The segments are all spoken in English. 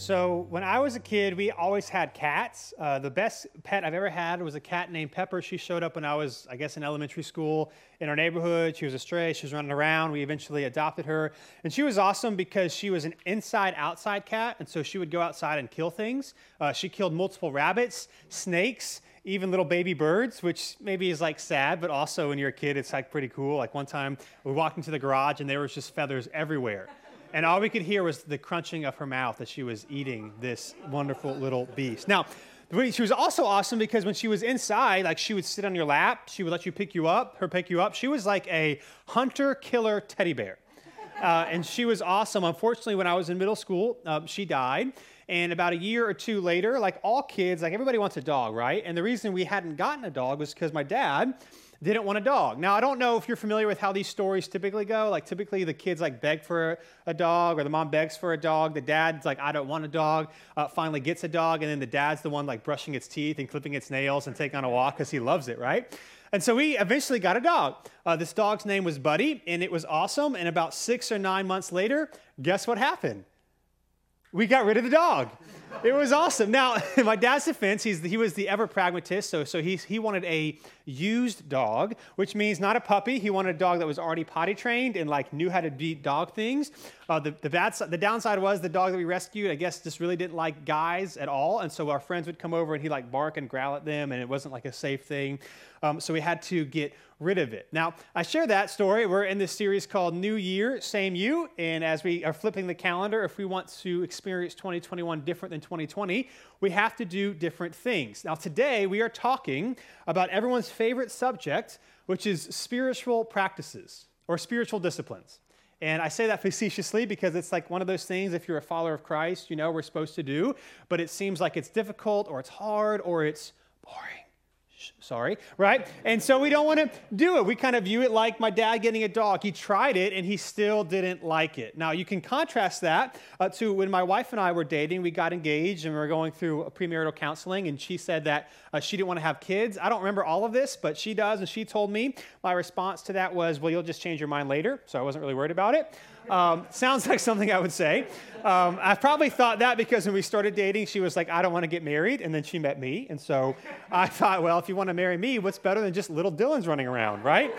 So, when I was a kid, we always had cats. Uh, the best pet I've ever had was a cat named Pepper. She showed up when I was, I guess, in elementary school in our neighborhood. She was a stray. She was running around. We eventually adopted her. And she was awesome because she was an inside outside cat. And so she would go outside and kill things. Uh, she killed multiple rabbits, snakes, even little baby birds, which maybe is like sad, but also when you're a kid, it's like pretty cool. Like one time we walked into the garage and there was just feathers everywhere. And all we could hear was the crunching of her mouth as she was eating this wonderful little beast. Now, she was also awesome because when she was inside, like she would sit on your lap, she would let you pick you up, her pick you up. She was like a hunter killer teddy bear. Uh, and she was awesome. Unfortunately, when I was in middle school, uh, she died. And about a year or two later, like all kids, like everybody wants a dog, right? And the reason we hadn't gotten a dog was because my dad didn't want a dog. Now, I don't know if you're familiar with how these stories typically go. Like, typically the kids like beg for a dog, or the mom begs for a dog. The dad's like, I don't want a dog. Uh, finally gets a dog, and then the dad's the one like brushing its teeth and clipping its nails and taking on a walk because he loves it, right? And so we eventually got a dog. Uh, this dog's name was Buddy, and it was awesome. And about six or nine months later, guess what happened? We got rid of the dog it was awesome. Now, my dad's defense, he's, he was the ever pragmatist, so, so he, he wanted a used dog, which means not a puppy. He wanted a dog that was already potty trained and like knew how to beat dog things. Uh, the, the, bad, the downside was the dog that we rescued, I guess, just really didn't like guys at all. And so our friends would come over and he like bark and growl at them, and it wasn't like a safe thing. Um, so we had to get rid of it. Now, I share that story. We're in this series called New Year, Same You. And as we are flipping the calendar, if we want to experience 2021 different than 2020, we have to do different things. Now, today we are talking about everyone's favorite subject, which is spiritual practices or spiritual disciplines. And I say that facetiously because it's like one of those things, if you're a follower of Christ, you know we're supposed to do, but it seems like it's difficult or it's hard or it's boring sorry, right? And so we don't want to do it. We kind of view it like my dad getting a dog. He tried it and he still didn't like it. Now, you can contrast that uh, to when my wife and I were dating. We got engaged and we were going through a premarital counseling, and she said that uh, she didn't want to have kids. I don't remember all of this, but she does, and she told me. My response to that was, Well, you'll just change your mind later. So I wasn't really worried about it. Um, sounds like something I would say. Um, I probably thought that because when we started dating, she was like, I don't want to get married. And then she met me. And so I thought, well, if you want to marry me, what's better than just little Dylan's running around, right?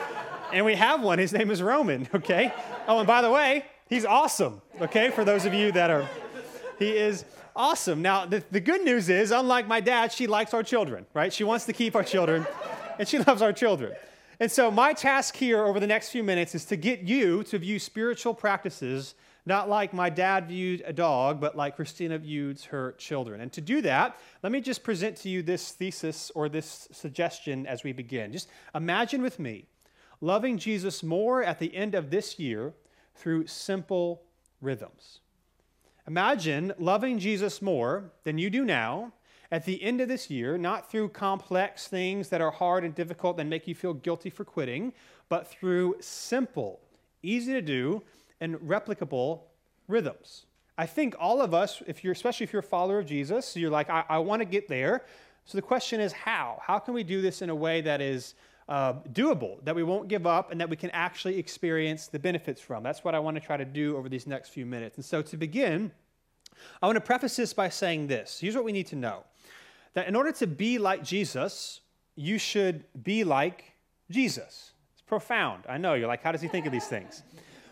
And we have one. His name is Roman, okay? Oh, and by the way, he's awesome, okay? For those of you that are, he is awesome. Now, the, the good news is, unlike my dad, she likes our children, right? She wants to keep our children, and she loves our children. And so, my task here over the next few minutes is to get you to view spiritual practices not like my dad viewed a dog, but like Christina views her children. And to do that, let me just present to you this thesis or this suggestion as we begin. Just imagine with me loving Jesus more at the end of this year through simple rhythms. Imagine loving Jesus more than you do now at the end of this year, not through complex things that are hard and difficult and make you feel guilty for quitting, but through simple, easy to do, and replicable rhythms. I think all of us, if you're, especially if you're a follower of Jesus, you're like, I, I want to get there. So the question is, how? How can we do this in a way that is uh, doable, that we won't give up, and that we can actually experience the benefits from? That's what I want to try to do over these next few minutes. And so to begin, I want to preface this by saying this. Here's what we need to know that in order to be like Jesus, you should be like Jesus. It's profound. I know. You're like, how does he think of these things?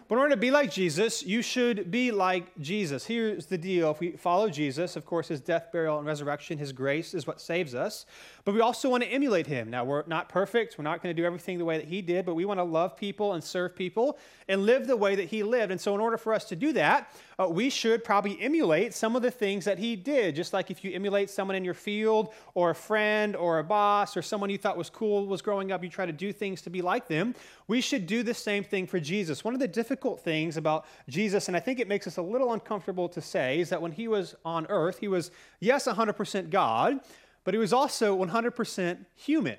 But in order to be like Jesus, you should be like Jesus. Here's the deal. If we follow Jesus, of course, his death, burial, and resurrection, his grace is what saves us. But we also want to emulate him. Now, we're not perfect. We're not going to do everything the way that he did, but we want to love people and serve people and live the way that he lived. And so, in order for us to do that, uh, we should probably emulate some of the things that he did. Just like if you emulate someone in your field or a friend or a boss or someone you thought was cool was growing up, you try to do things to be like them. We should do the same thing for Jesus. One of the difficult things about Jesus, and I think it makes us a little uncomfortable to say, is that when he was on earth, he was, yes, 100% God, but he was also 100% human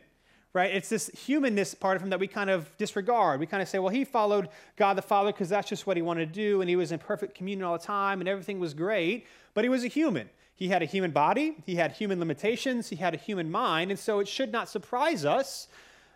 right? It's this humanness part of him that we kind of disregard. We kind of say, well, he followed God the Father because that's just what he wanted to do, and he was in perfect communion all the time, and everything was great, but he was a human. He had a human body, he had human limitations, he had a human mind, and so it should not surprise us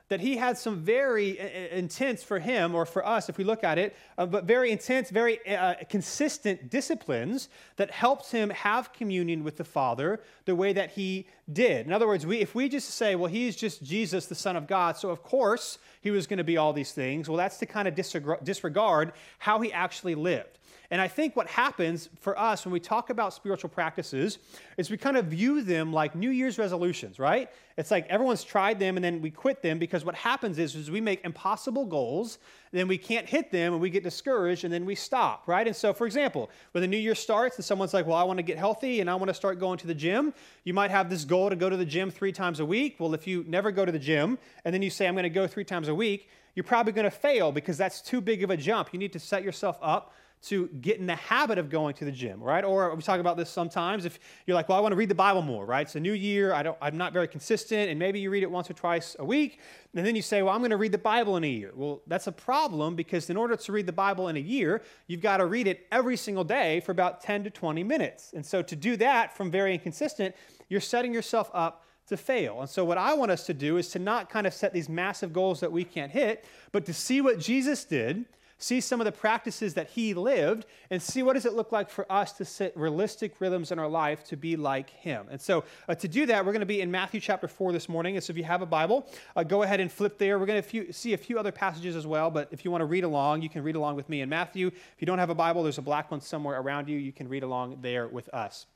that he had some very uh, uh, intense for him or for us if we look at it uh, but very intense very uh, consistent disciplines that helped him have communion with the father the way that he did. In other words we, if we just say well he's just jesus the son of god so of course he was going to be all these things well that's to kind of disregard how he actually lived and I think what happens for us when we talk about spiritual practices is we kind of view them like New Year's resolutions, right? It's like everyone's tried them and then we quit them because what happens is, is we make impossible goals, then we can't hit them and we get discouraged and then we stop, right? And so, for example, when the new year starts and someone's like, well, I want to get healthy and I want to start going to the gym, you might have this goal to go to the gym three times a week. Well, if you never go to the gym and then you say, I'm going to go three times a week, you're probably going to fail because that's too big of a jump. You need to set yourself up to get in the habit of going to the gym, right? Or we talk about this sometimes. If you're like, well, I want to read the Bible more, right? It's a new year. I don't, I'm not very consistent, and maybe you read it once or twice a week, and then you say, well, I'm going to read the Bible in a year. Well, that's a problem because in order to read the Bible in a year, you've got to read it every single day for about 10 to 20 minutes. And so to do that from very inconsistent, you're setting yourself up to fail. And so, what I want us to do is to not kind of set these massive goals that we can't hit, but to see what Jesus did see some of the practices that he lived, and see what does it look like for us to set realistic rhythms in our life to be like him. And so uh, to do that, we're going to be in Matthew chapter 4 this morning. And so if you have a Bible, uh, go ahead and flip there. We're going to see a few other passages as well, but if you want to read along, you can read along with me in Matthew. If you don't have a Bible, there's a black one somewhere around you. You can read along there with us.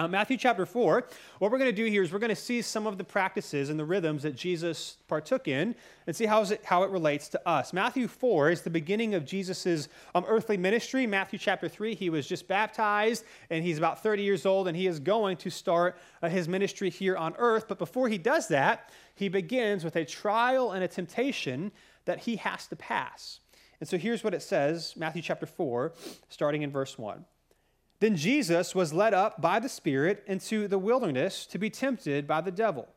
Uh, Matthew chapter 4, what we're going to do here is we're going to see some of the practices and the rhythms that Jesus partook in and see how, it, how it relates to us. Matthew 4 is the beginning of Jesus' um, earthly ministry. Matthew chapter 3, he was just baptized and he's about 30 years old and he is going to start uh, his ministry here on earth. But before he does that, he begins with a trial and a temptation that he has to pass. And so here's what it says Matthew chapter 4, starting in verse 1. Then Jesus was led up by the Spirit into the wilderness to be tempted by the devil.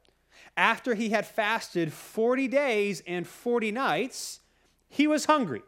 After he had fasted 40 days and 40 nights, he was hungry.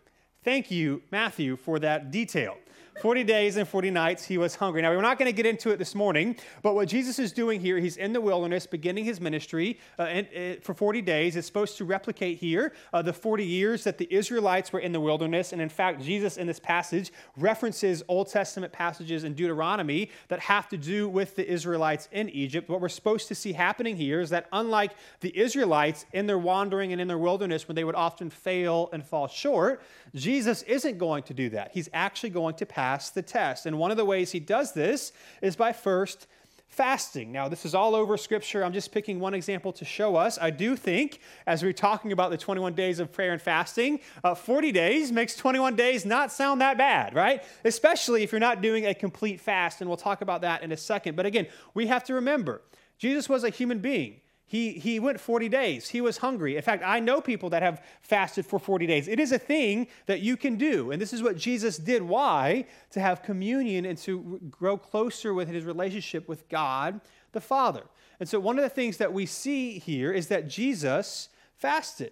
Thank you, Matthew, for that detail. 40 days and 40 nights he was hungry. Now, we're not going to get into it this morning, but what Jesus is doing here, he's in the wilderness beginning his ministry uh, and, uh, for 40 days. It's supposed to replicate here uh, the 40 years that the Israelites were in the wilderness. And in fact, Jesus in this passage references Old Testament passages in Deuteronomy that have to do with the Israelites in Egypt. What we're supposed to see happening here is that unlike the Israelites in their wandering and in their wilderness, when they would often fail and fall short, Jesus isn't going to do that. He's actually going to pass pass the test. And one of the ways he does this is by first fasting. Now, this is all over Scripture. I'm just picking one example to show us. I do think, as we're talking about the 21 days of prayer and fasting, uh, 40 days makes 21 days not sound that bad, right? Especially if you're not doing a complete fast. And we'll talk about that in a second. But again, we have to remember Jesus was a human being. He, he went 40 days. He was hungry. In fact, I know people that have fasted for 40 days. It is a thing that you can do. And this is what Jesus did. Why? To have communion and to grow closer with his relationship with God the Father. And so, one of the things that we see here is that Jesus fasted.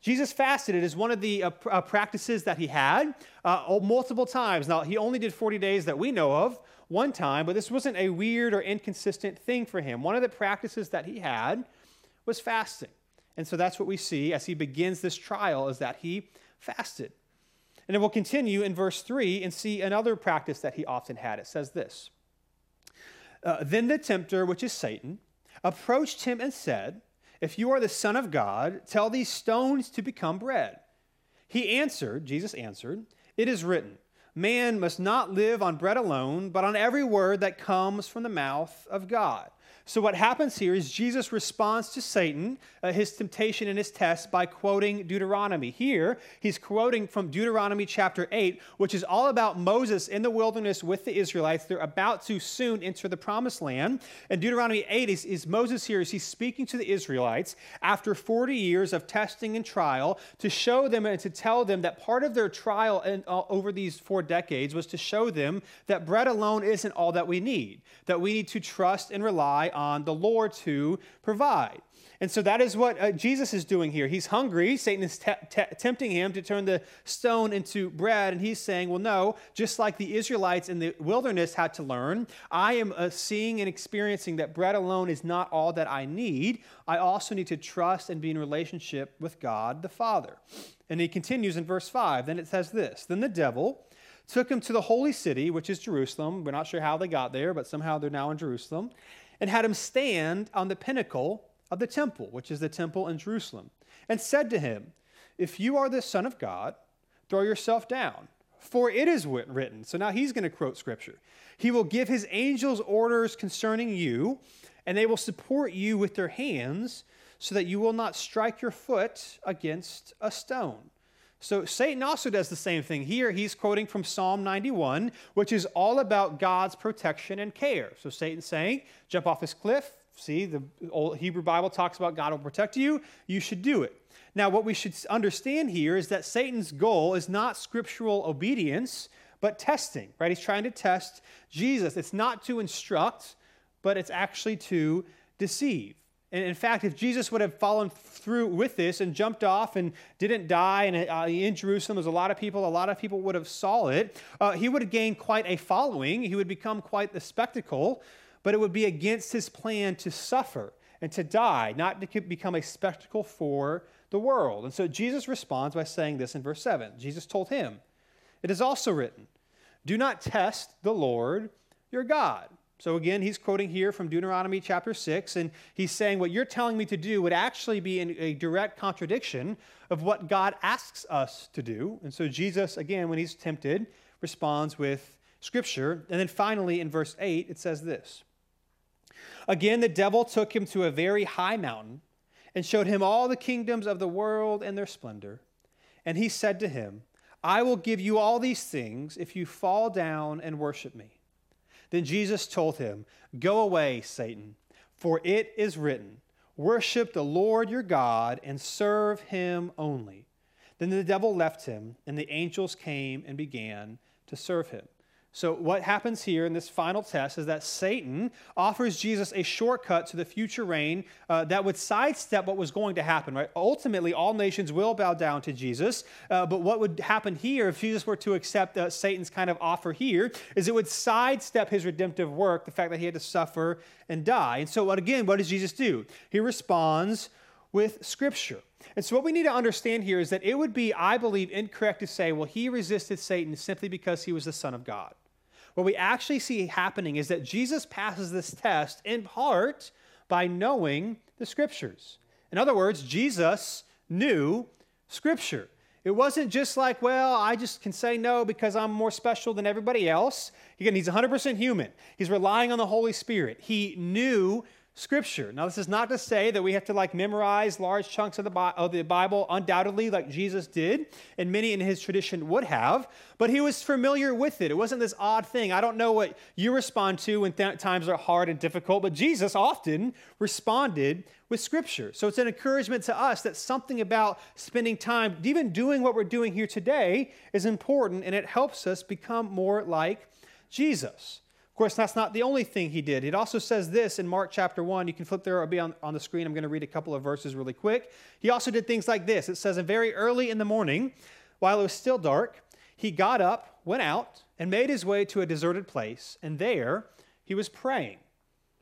Jesus fasted. It is one of the uh, uh, practices that he had uh, multiple times. Now, he only did 40 days that we know of one time, but this wasn't a weird or inconsistent thing for him. One of the practices that he had was fasting. And so that's what we see as he begins this trial is that he fasted. And then we'll continue in verse 3 and see another practice that he often had. It says this uh, Then the tempter, which is Satan, approached him and said, If you are the Son of God, tell these stones to become bread. He answered, Jesus answered, It is written, Man must not live on bread alone, but on every word that comes from the mouth of God. So, what happens here is Jesus responds to Satan, uh, his temptation and his test, by quoting Deuteronomy. Here, he's quoting from Deuteronomy chapter 8, which is all about Moses in the wilderness with the Israelites. They're about to soon enter the promised land. And Deuteronomy 8 is, is Moses here, is he's speaking to the Israelites after 40 years of testing and trial to show them and to tell them that part of their trial in, uh, over these four decades was to show them that bread alone isn't all that we need, that we need to trust and rely on the Lord to provide. And so that is what uh, Jesus is doing here. He's hungry. Satan is te- te- tempting him to turn the stone into bread. And he's saying, Well, no, just like the Israelites in the wilderness had to learn, I am uh, seeing and experiencing that bread alone is not all that I need. I also need to trust and be in relationship with God the Father. And he continues in verse 5. Then it says this Then the devil took him to the holy city, which is Jerusalem. We're not sure how they got there, but somehow they're now in Jerusalem, and had him stand on the pinnacle of the temple, which is the temple in Jerusalem, and said to him, If you are the Son of God, throw yourself down, for it is written. So now he's going to quote scripture. He will give his angels orders concerning you, and they will support you with their hands, so that you will not strike your foot against a stone. So Satan also does the same thing here. He's quoting from Psalm 91, which is all about God's protection and care. So Satan's saying, jump off this cliff, See, the old Hebrew Bible talks about God will protect you. You should do it. Now, what we should understand here is that Satan's goal is not scriptural obedience, but testing, right? He's trying to test Jesus. It's not to instruct, but it's actually to deceive. And in fact, if Jesus would have fallen through with this and jumped off and didn't die, and uh, in Jerusalem there's a lot of people, a lot of people would have saw it, uh, he would have gained quite a following. He would become quite the spectacle but it would be against his plan to suffer and to die, not to become a spectacle for the world. And so Jesus responds by saying this in verse 7. Jesus told him, It is also written, Do not test the Lord your God. So again, he's quoting here from Deuteronomy chapter 6, and he's saying what you're telling me to do would actually be in a direct contradiction of what God asks us to do. And so Jesus, again, when he's tempted, responds with scripture. And then finally, in verse 8, it says this Again, the devil took him to a very high mountain and showed him all the kingdoms of the world and their splendor. And he said to him, I will give you all these things if you fall down and worship me. Then Jesus told him, Go away, Satan, for it is written, Worship the Lord your God and serve him only. Then the devil left him, and the angels came and began to serve him. So, what happens here in this final test is that Satan offers Jesus a shortcut to the future reign uh, that would sidestep what was going to happen, right? Ultimately, all nations will bow down to Jesus. Uh, but what would happen here if Jesus were to accept uh, Satan's kind of offer here is it would sidestep his redemptive work, the fact that he had to suffer and die. And so, what, again, what does Jesus do? He responds with Scripture. And so, what we need to understand here is that it would be, I believe, incorrect to say, well, he resisted Satan simply because he was the Son of God what we actually see happening is that Jesus passes this test in part by knowing the scriptures. In other words, Jesus knew scripture. It wasn't just like, well, I just can say no because I'm more special than everybody else. Again, he's 100% human. He's relying on the Holy Spirit. He knew Scripture. Now, this is not to say that we have to like memorize large chunks of the, of the Bible, undoubtedly, like Jesus did, and many in his tradition would have, but he was familiar with it. It wasn't this odd thing. I don't know what you respond to when th- times are hard and difficult, but Jesus often responded with Scripture. So it's an encouragement to us that something about spending time, even doing what we're doing here today, is important, and it helps us become more like Jesus course, that's not the only thing he did. It also says this in Mark chapter 1. You can flip there, it'll be on, on the screen. I'm going to read a couple of verses really quick. He also did things like this. It says, very early in the morning, while it was still dark, he got up, went out, and made his way to a deserted place, and there he was praying.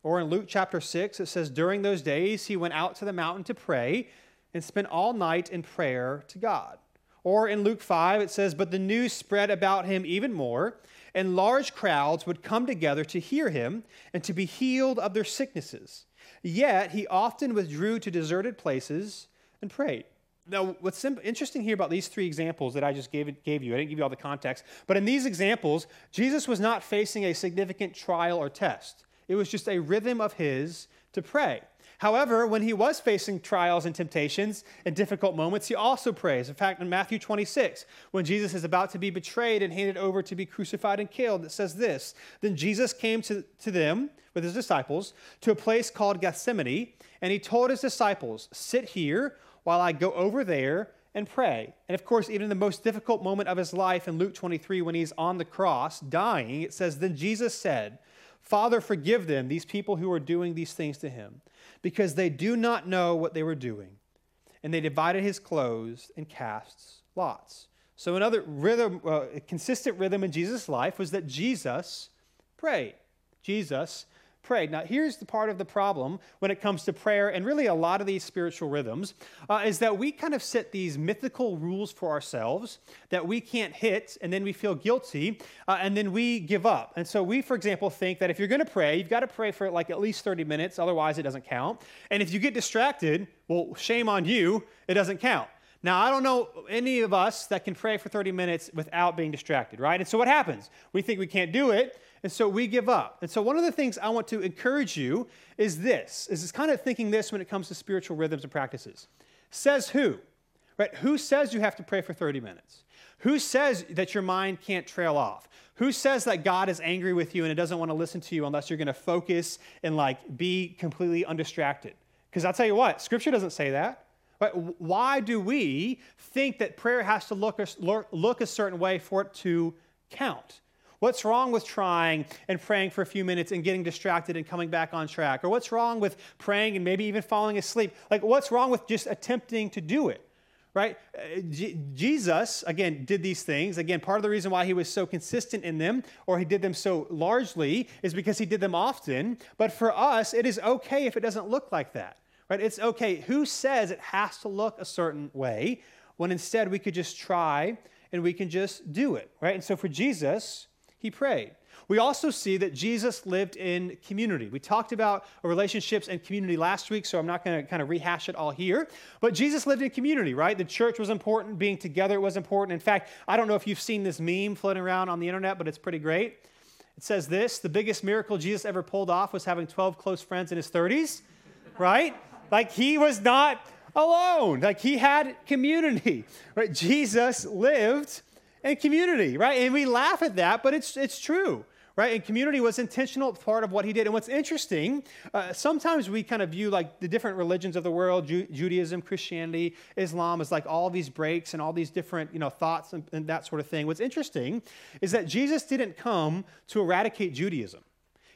Or in Luke chapter 6, it says, During those days he went out to the mountain to pray and spent all night in prayer to God. Or in Luke 5, it says, But the news spread about him even more and large crowds would come together to hear him and to be healed of their sicknesses. Yet he often withdrew to deserted places and prayed. Now, what's interesting here about these three examples that I just gave, gave you, I didn't give you all the context, but in these examples, Jesus was not facing a significant trial or test. It was just a rhythm of his to pray. However, when he was facing trials and temptations and difficult moments, he also prays. In fact, in Matthew 26, when Jesus is about to be betrayed and handed over to be crucified and killed, it says this Then Jesus came to, to them with his disciples to a place called Gethsemane, and he told his disciples, Sit here while I go over there and pray. And of course, even in the most difficult moment of his life in Luke 23, when he's on the cross dying, it says, Then Jesus said, Father, forgive them, these people who are doing these things to him, because they do not know what they were doing. And they divided his clothes and cast lots. So, another rhythm, uh, consistent rhythm in Jesus' life was that Jesus prayed. Jesus prayed. Now, here's the part of the problem when it comes to prayer and really a lot of these spiritual rhythms uh, is that we kind of set these mythical rules for ourselves that we can't hit, and then we feel guilty, uh, and then we give up. And so, we, for example, think that if you're going to pray, you've got to pray for like at least 30 minutes, otherwise, it doesn't count. And if you get distracted, well, shame on you, it doesn't count. Now, I don't know any of us that can pray for 30 minutes without being distracted, right? And so what happens? We think we can't do it, and so we give up. And so one of the things I want to encourage you is this, is this kind of thinking this when it comes to spiritual rhythms and practices. Says who? Right? Who says you have to pray for 30 minutes? Who says that your mind can't trail off? Who says that God is angry with you and it doesn't want to listen to you unless you're going to focus and like be completely undistracted? Because I'll tell you what, scripture doesn't say that. But Why do we think that prayer has to look look a certain way for it to count? What's wrong with trying and praying for a few minutes and getting distracted and coming back on track? Or what's wrong with praying and maybe even falling asleep? Like, what's wrong with just attempting to do it? Right? Uh, J- Jesus, again, did these things. Again, part of the reason why he was so consistent in them or he did them so largely is because he did them often. But for us, it is okay if it doesn't look like that. Right? It's okay. Who says it has to look a certain way when instead we could just try and we can just do it, right? And so for Jesus, he prayed. We also see that Jesus lived in community. We talked about relationships and community last week, so I'm not going to kind of rehash it all here. But Jesus lived in community, right? The church was important, being together was important. In fact, I don't know if you've seen this meme floating around on the internet, but it's pretty great. It says this The biggest miracle Jesus ever pulled off was having 12 close friends in his 30s, right? Like he was not alone, like he had community, right? Jesus lived and community, right? And we laugh at that, but it's, it's true, right? And community was intentional part of what he did. And what's interesting, uh, sometimes we kind of view like the different religions of the world, Ju- Judaism, Christianity, Islam, as like all these breaks and all these different, you know, thoughts and, and that sort of thing. What's interesting is that Jesus didn't come to eradicate Judaism.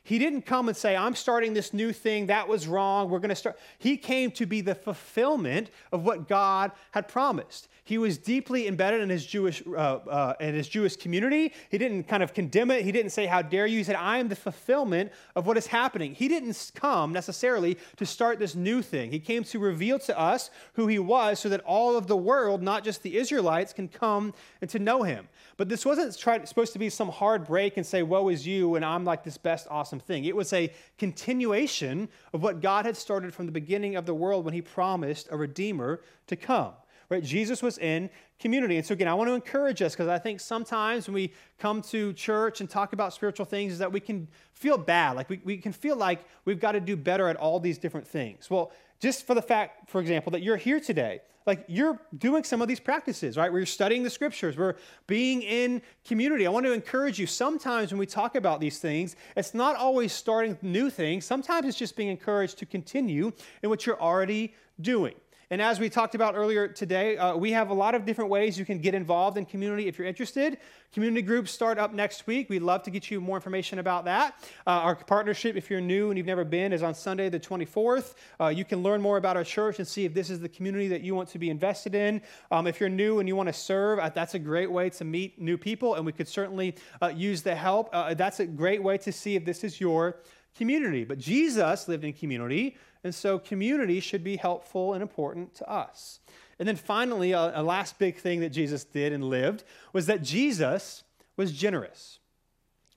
He didn't come and say, I'm starting this new thing. That was wrong. We're going to start. He came to be the fulfillment of what God had promised. He was deeply embedded in his Jewish uh, uh, in his Jewish community. He didn't kind of condemn it. He didn't say, "How dare you?" He said, "I am the fulfillment of what is happening." He didn't come necessarily to start this new thing. He came to reveal to us who he was, so that all of the world, not just the Israelites, can come and to know him. But this wasn't supposed to be some hard break and say, "Woe is you," and I'm like this best awesome thing. It was a continuation of what God had started from the beginning of the world when He promised a redeemer to come. Right? Jesus was in community. And so, again, I want to encourage us because I think sometimes when we come to church and talk about spiritual things, is that we can feel bad. Like we, we can feel like we've got to do better at all these different things. Well, just for the fact, for example, that you're here today, like you're doing some of these practices, right? We're studying the scriptures, we're being in community. I want to encourage you sometimes when we talk about these things, it's not always starting new things, sometimes it's just being encouraged to continue in what you're already doing. And as we talked about earlier today, uh, we have a lot of different ways you can get involved in community if you're interested. Community groups start up next week. We'd love to get you more information about that. Uh, our partnership, if you're new and you've never been, is on Sunday the 24th. Uh, you can learn more about our church and see if this is the community that you want to be invested in. Um, if you're new and you want to serve, uh, that's a great way to meet new people, and we could certainly uh, use the help. Uh, that's a great way to see if this is your community. But Jesus lived in community. And so community should be helpful and important to us. And then finally, a, a, last big thing that Jesus did and lived was that Jesus was generous.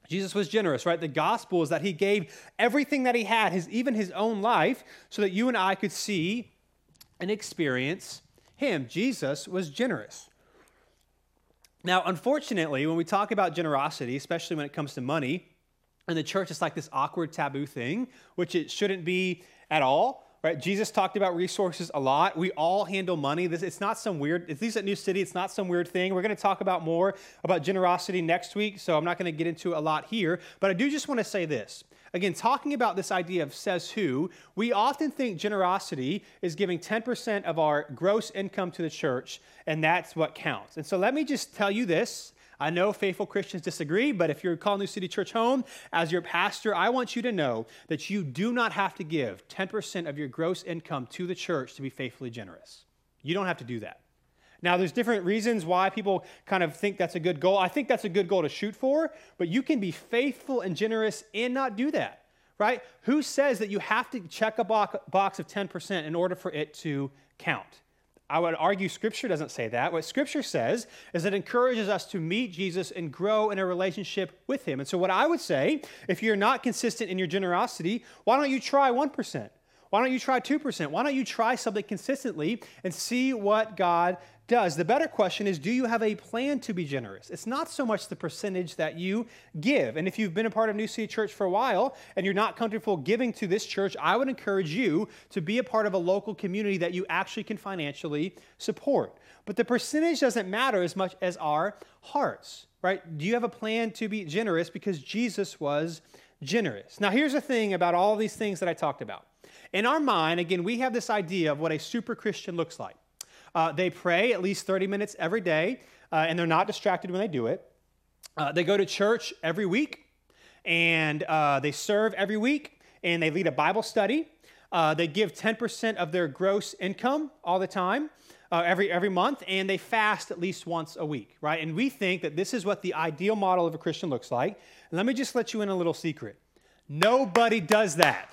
Jesus was generous, right? The gospel is that he gave everything that he had, his, even his own life, so that you and I could see and experience him. Jesus was generous. Now, unfortunately, when we talk about generosity, especially when it comes to money, in the church, it's like this awkward taboo thing, which it shouldn't be at all. Right? Jesus talked about resources a lot. We all handle money. This, it's not some weird, at least at New City, it's not some weird thing. We're going to talk about more about generosity next week, so I'm not going to get into a lot here. But I do just want to say this. Again, talking about this idea of says who, we often think generosity is giving 10% of our gross income to the church, and that's what counts. And so let me just tell you this I know faithful Christians disagree, but if you're calling New City Church home as your pastor, I want you to know that you do not have to give 10% of your gross income to the church to be faithfully generous. You don't have to do that. Now, there's different reasons why people kind of think that's a good goal. I think that's a good goal to shoot for, but you can be faithful and generous and not do that, right? Who says that you have to check a box of 10% in order for it to count? I would argue Scripture doesn't say that. What Scripture says is it encourages us to meet Jesus and grow in a relationship with Him. And so, what I would say, if you're not consistent in your generosity, why don't you try 1%? Why don't you try 2%? Why don't you try something consistently and see what God does. The better question is do you have a plan to be generous? It's not so much the percentage that you give. And if you've been a part of New City Church for a while and you're not comfortable giving to this church, I would encourage you to be a part of a local community that you actually can financially support. But the percentage doesn't matter as much as our hearts, right? Do you have a plan to be generous because Jesus was generous? Now, here's the thing about all these things that I talked about. In our mind, again, we have this idea of what a super Christian looks like. Uh, they pray at least 30 minutes every day, uh, and they're not distracted when they do it. Uh, they go to church every week, and uh, they serve every week, and they lead a Bible study. Uh, they give 10% of their gross income all the time. Uh, every, every month, and they fast at least once a week, right? And we think that this is what the ideal model of a Christian looks like. And let me just let you in a little secret. Nobody does that.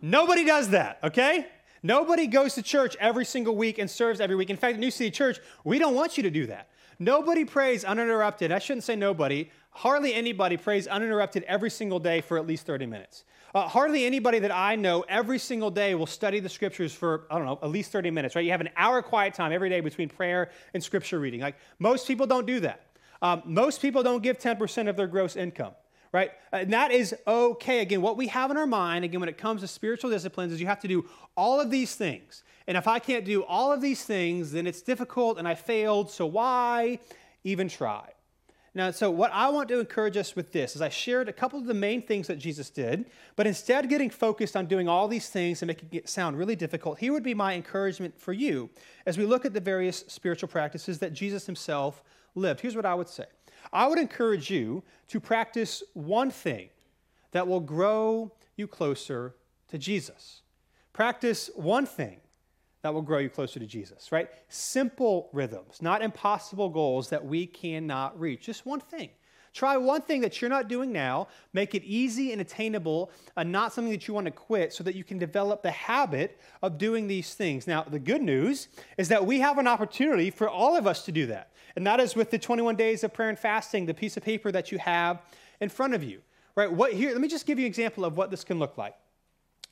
Nobody does that, okay? Nobody goes to church every single week and serves every week. In fact, at New City Church, we don't want you to do that. Nobody prays uninterrupted. I shouldn't say nobody. Hardly anybody prays uninterrupted every single day for at least 30 minutes. Uh, hardly anybody that I know every single day will study the scriptures for, I don't know, at least 30 minutes, right? You have an hour quiet time every day between prayer and scripture reading. Like most people don't do that. Um, most people don't give 10% of their gross income right? Uh, and that is okay. Again, what we have in our mind, again, when it comes to spiritual disciplines, is you have to do all of these things. And if I can't do all of these things, then it's difficult and I failed. So why even try? Now, so what I want to encourage us with this is I shared a couple of the main things that Jesus did, but instead of getting focused on doing all these things and making it sound really difficult, here would be my encouragement for you as we look at the various spiritual practices that Jesus himself lived. Here's what I would say I would encourage you to practice one thing that will grow you closer to Jesus. Practice one thing that will grow you closer to Jesus, right? Simple rhythms, not impossible goals that we cannot reach. Just one thing. Try one thing that you're not doing now, make it easy and attainable, and not something that you want to quit so that you can develop the habit of doing these things. Now, the good news is that we have an opportunity for all of us to do that. And that is with the 21 days of prayer and fasting, the piece of paper that you have in front of you. Right? What here, let me just give you an example of what this can look like.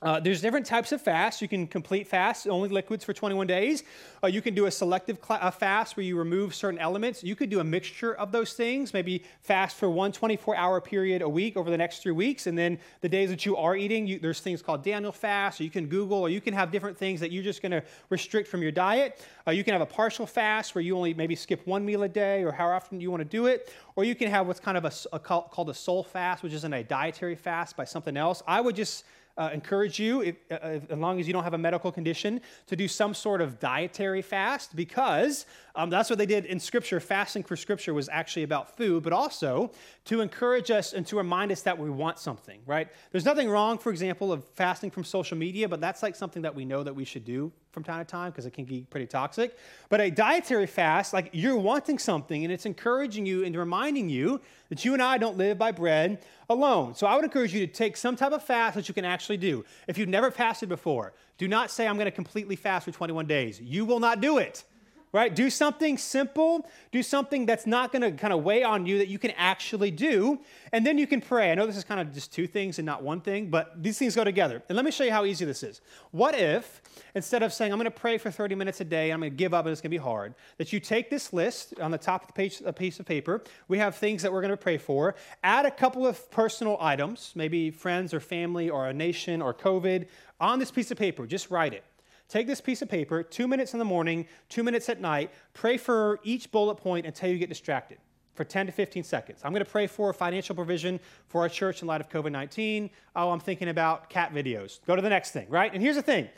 Uh, there's different types of fasts. You can complete fast, only liquids for 21 days. Uh, you can do a selective cl- uh, fast where you remove certain elements. You could do a mixture of those things, maybe fast for one 24 hour period a week over the next three weeks. And then the days that you are eating, you, there's things called Daniel fast, or you can Google, or you can have different things that you're just going to restrict from your diet. Uh, you can have a partial fast where you only maybe skip one meal a day, or how often you want to do it. Or you can have what's kind of a, a called a soul fast, which isn't a dietary fast by something else. I would just uh, encourage you, if, uh, as long as you don't have a medical condition, to do some sort of dietary fast because um, that's what they did in Scripture. Fasting for Scripture was actually about food, but also to encourage us and to remind us that we want something, right? There's nothing wrong, for example, of fasting from social media, but that's like something that we know that we should do from time to time because it can be pretty toxic. But a dietary fast, like you're wanting something and it's encouraging you and reminding you that you and I don't live by bread alone. So I would encourage you to take some type of fast that you can actually do. If you've never fasted before, do not say, I'm going to completely fast for 21 days. You will not do it right? Do something simple, do something that's not going to kind of weigh on you that you can actually do, and then you can pray. I know this is kind of just two things and not one thing, but these things go together. And let me show you how easy this is. What if, instead of saying, I'm going to pray for 30 minutes a day, I'm going to give up and it's going to be hard, that you take this list on the top of the page, a piece of paper, we have things that we're going to pray for, add a couple of personal items, maybe friends or family or a nation or COVID, on this piece of paper, just write it. Take this piece of paper, two minutes in the morning, two minutes at night, pray for each bullet point until you get distracted for 10 to 15 seconds. I'm going to pray for financial provision for our church in light of COVID 19. Oh, I'm thinking about cat videos. Go to the next thing, right? And here's the thing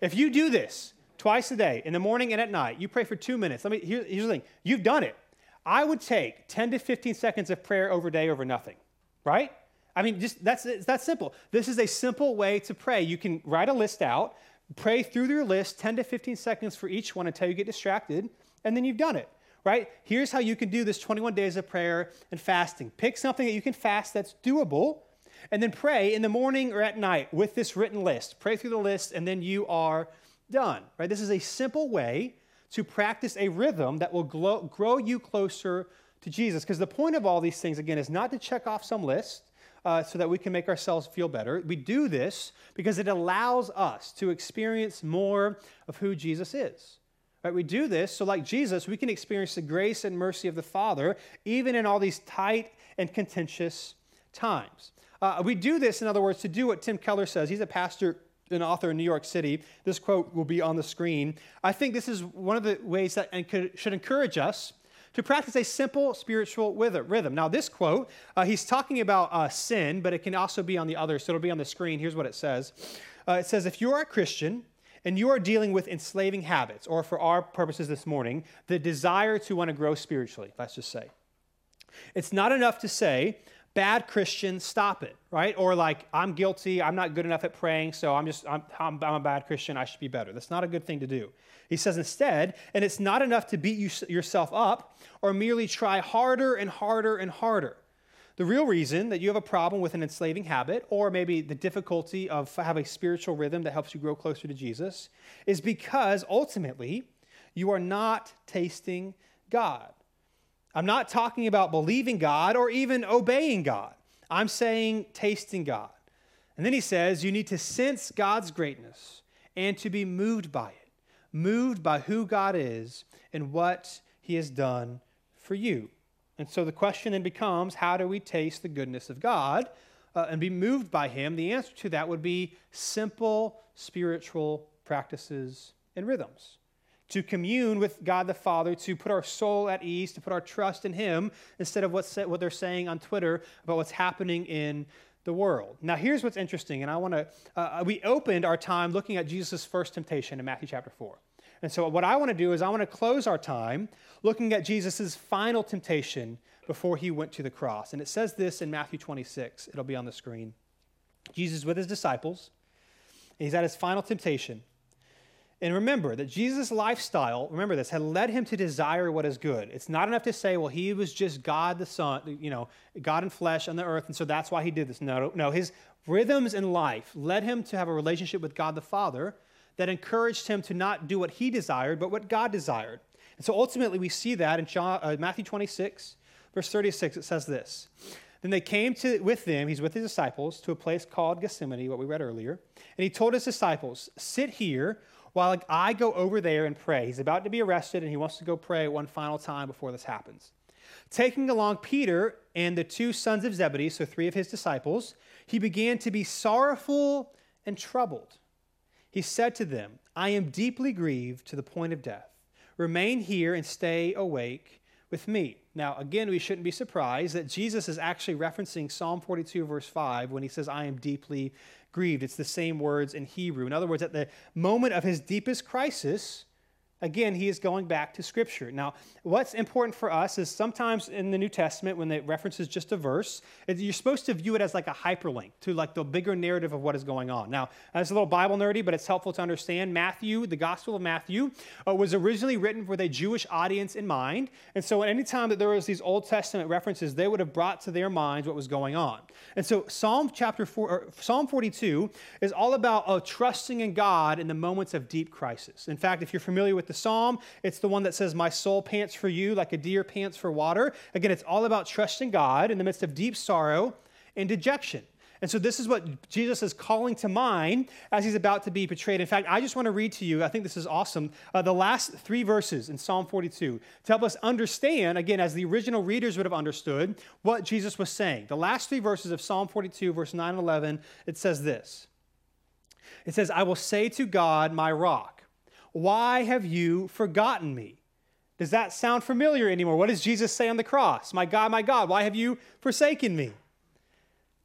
if you do this twice a day, in the morning and at night, you pray for two minutes. Let me, here, here's the thing you've done it. I would take 10 to 15 seconds of prayer over day over nothing, right? I mean, just that's that's simple. This is a simple way to pray. You can write a list out, pray through your list 10 to 15 seconds for each one until you get distracted, and then you've done it, right? Here's how you can do this 21 days of prayer and fasting. Pick something that you can fast that's doable, and then pray in the morning or at night with this written list. Pray through the list, and then you are done, right? This is a simple way to practice a rhythm that will grow, you closer to Jesus. Because the point of all these things, again, is not to check off some list uh, so that we can make ourselves feel better. We do this because it allows us to experience more of who Jesus is. Right? We do this so, like Jesus, we can experience the grace and mercy of the Father, even in all these tight and contentious times. Uh, we do this, in other words, to do what Tim Keller says. He's a pastor an author in New York City. This quote will be on the screen. I think this is one of the ways that and should encourage us to practice a simple spiritual rhythm. Now, this quote, uh, he's talking about uh, sin, but it can also be on the other, so it'll be on the screen. Here's what it says uh, It says, If you are a Christian, and you are dealing with enslaving habits, or for our purposes this morning, the desire to want to grow spiritually, let's just say. It's not enough to say, bad Christian, stop it, right? Or like, I'm guilty, I'm not good enough at praying, so I'm just, I'm, I'm, I'm, a bad Christian, I should be better. That's not a good thing to do. He says instead, and it's not enough to beat you, yourself up or merely try harder and harder and harder. The real reason that you have a problem with an enslaving habit, or maybe the difficulty of having a spiritual rhythm that helps you grow closer to Jesus, is because ultimately you are not tasting God. I'm not talking about believing God or even obeying God. I'm saying tasting God. And then he says you need to sense God's greatness and to be moved by it, moved by who God is and what he has done for you. And so the question then becomes how do we taste the goodness of God uh, and be moved by him? The answer to that would be simple spiritual practices and rhythms to commune with God the Father, to put our soul at ease, to put our trust in Him instead of what's, what they're saying on Twitter about what's happening in the world. Now, here's what's interesting, and I want to, uh, we opened our time looking at Jesus' first temptation in Matthew chapter 4. And so, what I want to do is, I want to close our time looking at Jesus' final temptation before he went to the cross. And it says this in Matthew 26. It'll be on the screen. Jesus with his disciples, he's at his final temptation. And remember that Jesus' lifestyle, remember this, had led him to desire what is good. It's not enough to say, well, he was just God the Son, you know, God in flesh on the earth, and so that's why he did this. No, no, his rhythms in life led him to have a relationship with God the Father that encouraged him to not do what he desired, but what God desired. And so ultimately, we see that in uh, Matthew 26, verse 36, it says this. Then they came to, with them, he's with his disciples, to a place called Gethsemane, what we read earlier. And he told his disciples, Sit here while I go over there and pray. He's about to be arrested and he wants to go pray one final time before this happens. Taking along Peter and the two sons of Zebedee, so three of his disciples, he began to be sorrowful and troubled. He said to them, I am deeply grieved to the point of death. Remain here and stay awake with me. Now, again, we shouldn't be surprised that Jesus is actually referencing Psalm 42, verse 5, when he says, I am deeply grieved. It's the same words in Hebrew. In other words, at the moment of his deepest crisis, Again, he is going back to Scripture. Now, what's important for us is sometimes in the New Testament, when it references just a verse, you're supposed to view it as like a hyperlink to like the bigger narrative of what is going on. Now, it's a little Bible nerdy, but it's helpful to understand. Matthew, the Gospel of Matthew, uh, was originally written with a Jewish audience in mind, and so at any time that there was these Old Testament references, they would have brought to their minds what was going on. And so Psalm chapter four, Psalm 42 is all about uh, trusting in God in the moments of deep crisis. In fact, if you're familiar with the psalm. It's the one that says, My soul pants for you like a deer pants for water. Again, it's all about trusting God in the midst of deep sorrow and dejection. And so, this is what Jesus is calling to mind as he's about to be betrayed. In fact, I just want to read to you, I think this is awesome, uh, the last three verses in Psalm 42 to help us understand, again, as the original readers would have understood, what Jesus was saying. The last three verses of Psalm 42, verse 9 and 11, it says this It says, I will say to God, my rock, why have you forgotten me? Does that sound familiar anymore? What does Jesus say on the cross? My God, my God, why have you forsaken me?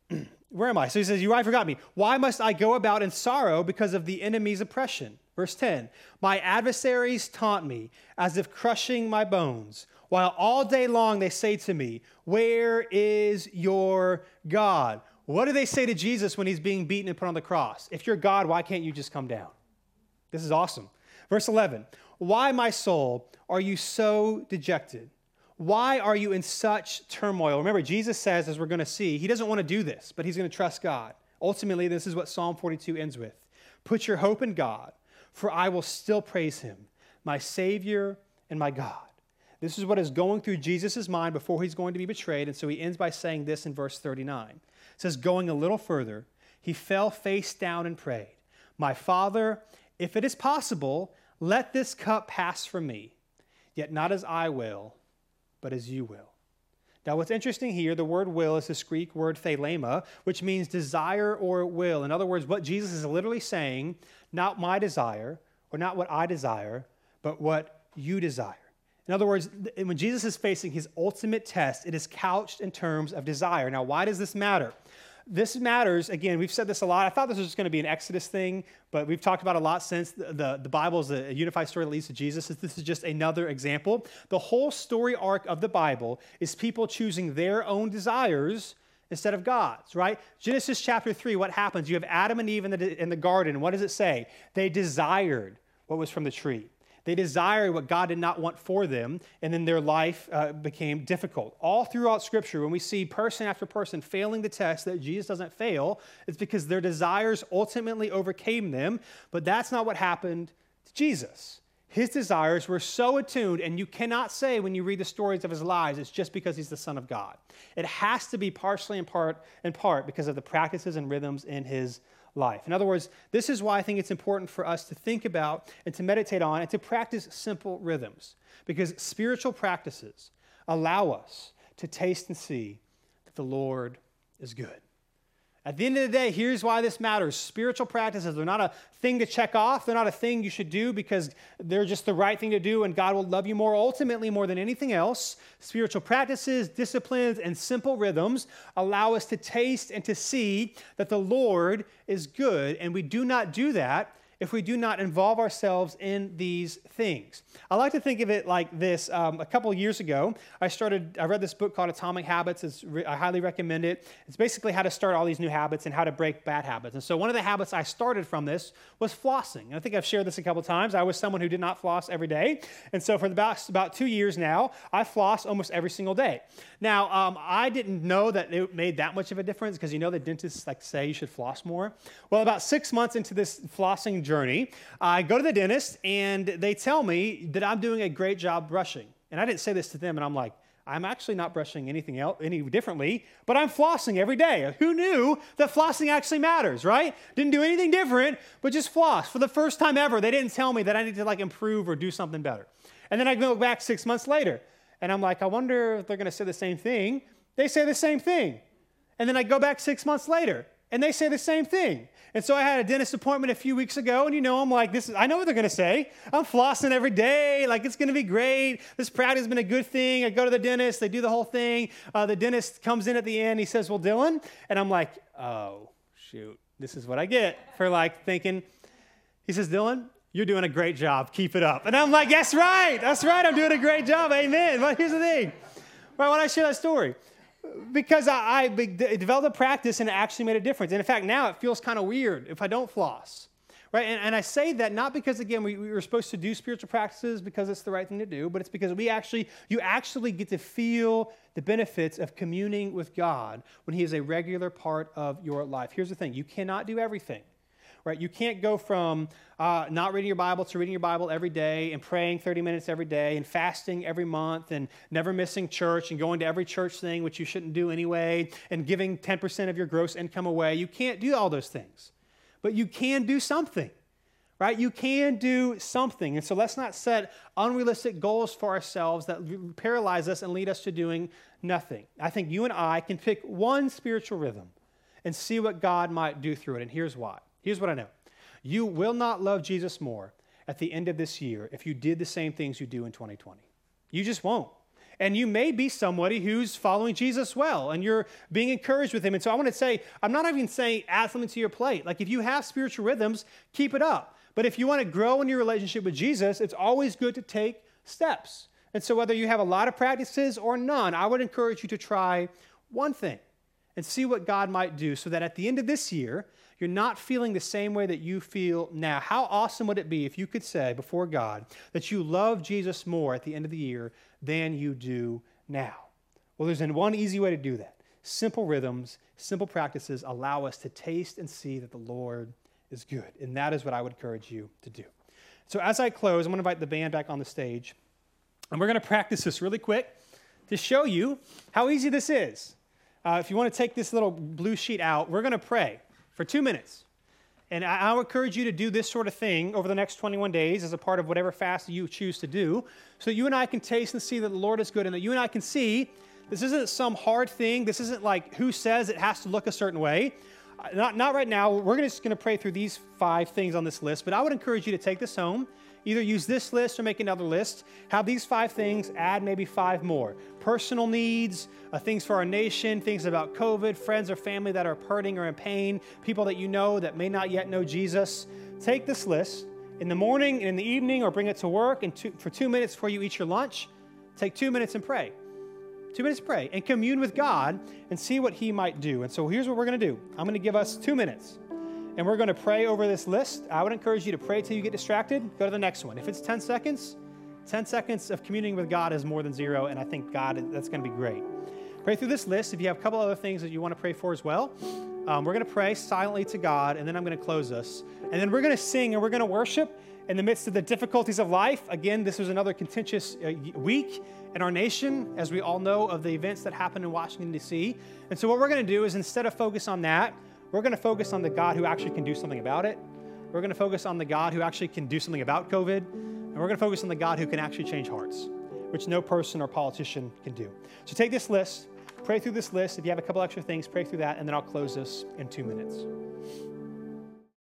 where am I? So he says, You I forgot me. Why must I go about in sorrow because of the enemy's oppression? Verse 10 My adversaries taunt me as if crushing my bones, while all day long they say to me, Where is your God? What do they say to Jesus when he's being beaten and put on the cross? If you're God, why can't you just come down? This is awesome. Verse 11 Why, my soul, are you so dejected? Why are you in such turmoil? Remember, Jesus says, as we're going to see, he doesn't want to do this, but he's going to trust God. Ultimately, this is what Psalm 42 ends with Put your hope in God, for I will still praise him, my Savior and my God. This is what is going through Jesus' mind before he's going to be betrayed. And so he ends by saying this in verse 39. It says, Going a little further, he fell face down and prayed, My Father, if it is possible, let this cup pass from me, yet not as I will but as you will. Now, what's interesting here, the word will is this Greek word thelema, which means desire or will. In other words, what Jesus is literally saying, not my desire or not what I desire, but what you desire. In other words, when Jesus is facing his ultimate test, it is couched in terms of desire. Now, why does this matter? This matters. Again, we've said this a lot. I thought this was just going to be an Exodus thing, but we've talked about a lot since. The, the, the Bible is a unified story that leads to Jesus. This is just another example. The whole story arc of the Bible is people choosing their own desires instead of God's, right? Genesis chapter 3, what happens? You have Adam and Eve in the, in the garden. What does it say? They desired what was from the tree. They desired what God did not want for them, and then their life uh, became difficult. All throughout Scripture, when we see person after person failing the test that Jesus doesn't fail, it's because their desires ultimately overcame them, but that's not what happened to Jesus. His desires were so attuned, and you cannot say when you read the stories of his lives, it's just because he's the Son of God. It has to be partially in part, in part because of the practices and rhythms in his life. In other words, this is why I think it's important for us to think about and to meditate on and to practice simple rhythms, because spiritual practices allow us to taste and see that the Lord is good. At the end of the day, here's why this matters. Spiritual practices, they're not a thing to check off. They're not a thing you should do because they're just the right thing to do and God will love you more, ultimately, more than anything else. Spiritual practices, disciplines, and simple rhythms allow us to taste and to see that the Lord is good. And we do not do that if we do not involve ourselves in these things. I like to think of it like this. Um, a couple years ago, I started, I read this book called Atomic Habits. Re- I highly recommend it. It's basically how to start all these new habits and how to break bad habits. And so one of the habits I started from this was flossing. And I think I've shared this a couple times. I was someone who did not floss every day. And so for about, about two years now, I floss almost every single day. Now, um, I didn't know that it made that much of a difference because you know the dentists like say you should floss more. Well, about six months into this flossing journey, I go to the dentist and they tell me that I'm doing a great job brushing. And I didn't say this to them, and I'm like, I'm actually not brushing anything else any differently, but I'm flossing every day. Who knew that flossing actually matters, right? Didn't do anything different, but just floss. For the first time ever, they didn't tell me that I need to like improve or do something better. And then I go back six months later. And I'm like, I wonder if they're going to say the same thing. They say the same thing. And then I go back six months later and they say the same thing. And so I had a dentist appointment a few weeks ago, and you know, I'm like, this, is, I know what they're gonna say. I'm flossing every day, like it's gonna be great. This practice has been a good thing. I go to the dentist, they do the whole thing. Uh, the dentist comes in at the end, he says, Well, Dylan, and I'm like, Oh, shoot, this is what I get for like thinking. He says, Dylan, you're doing a great job. Keep it up. And I'm like, That's right. That's right. I'm doing a great job. Amen. But here's the thing. Right, when I share that story, because I, I developed a practice and it actually made a difference. And in fact, now it feels kind of weird if I don't floss. Right? And, and I say that not because, again, we, we were supposed to do spiritual practices because it's the right thing to do, but it's because we actually, you actually get to feel the benefits of communing with God when He is a regular part of your life. Here's the thing you cannot do everything right? You can't go from uh, not reading your Bible to reading your Bible every day and praying 30 minutes every day and fasting every month and never missing church and going to every church thing, which you shouldn't do anyway, and giving 10% of your gross income away. You can't do all those things, but you can do something. Right? You can do something. And so let's not set unrealistic goals for ourselves that paralyze us and lead us to doing nothing. I think you and I can pick one spiritual rhythm and see what God might do through it. And here's why. Here's what I know you will not love Jesus more at the end of this year if you did the same things you do in 2020. You just won't. And you may be somebody who's following Jesus well and you're being encouraged with him. And so I want to say, I'm not even saying add something to your plate. Like if you have spiritual rhythms, keep it up. But if you want to grow in your relationship with Jesus, it's always good to take steps. And so whether you have a lot of practices or none, I would encourage you to try one thing and see what God might do so that at the end of this year, you're not feeling the same way that you feel now. How awesome would it be if you could say before God that you love Jesus more at the end of the year than you do now? Well, there's one easy way to do that. Simple rhythms, simple practices allow us to taste and see that the Lord is good. And that is what I would encourage you to do. So, as I close, I'm going to invite the band back on the stage. And we're going to practice this really quick to show you how easy this is. Uh, if you want to take this little blue sheet out, we're going to pray for two minutes. And I, I encourage you to do this sort of thing over the next 21 days as a part of whatever fast you choose to do, so that you and I can taste and see that the Lord is good and that you and I can see this isn't some hard thing. This isn't like who says it has to look a certain way. Uh, not, not right now. We're just going to pray through these five things on this list, but I would encourage you to take this home Either use this list or make another list. Have these five things, add maybe five more. Personal needs, uh, things for our nation, things about COVID, friends or family that are hurting or in pain, people that you know that may not yet know Jesus. Take this list in the morning and in the evening, or bring it to work and two, for two minutes before you eat your lunch. Take two minutes and pray. Two minutes pray and commune with God and see what He might do. And so here's what we're going to do I'm going to give us two minutes and we're going to pray over this list. I would encourage you to pray till you get distracted. Go to the next one. If it's 10 seconds, 10 seconds of communing with God is more than zero, and I think God, that's going to be great. Pray through this list. If you have a couple other things that you want to pray for as well, um, we're going to pray silently to God, and then I'm going to close us. And then we're going to sing and we're going to worship in the midst of the difficulties of life. Again, this was another contentious uh, week in our nation, as we all know of the events that happened in Washington, D.C. And so, what we're going to do is instead of focus on that, we're going to focus on the God who actually can do something about it. We're going to focus on the God who actually can do something about COVID. And we're going to focus on the God who can actually change hearts, which no person or politician can do. So take this list, pray through this list. If you have a couple extra things, pray through that, and then I'll close this in two minutes.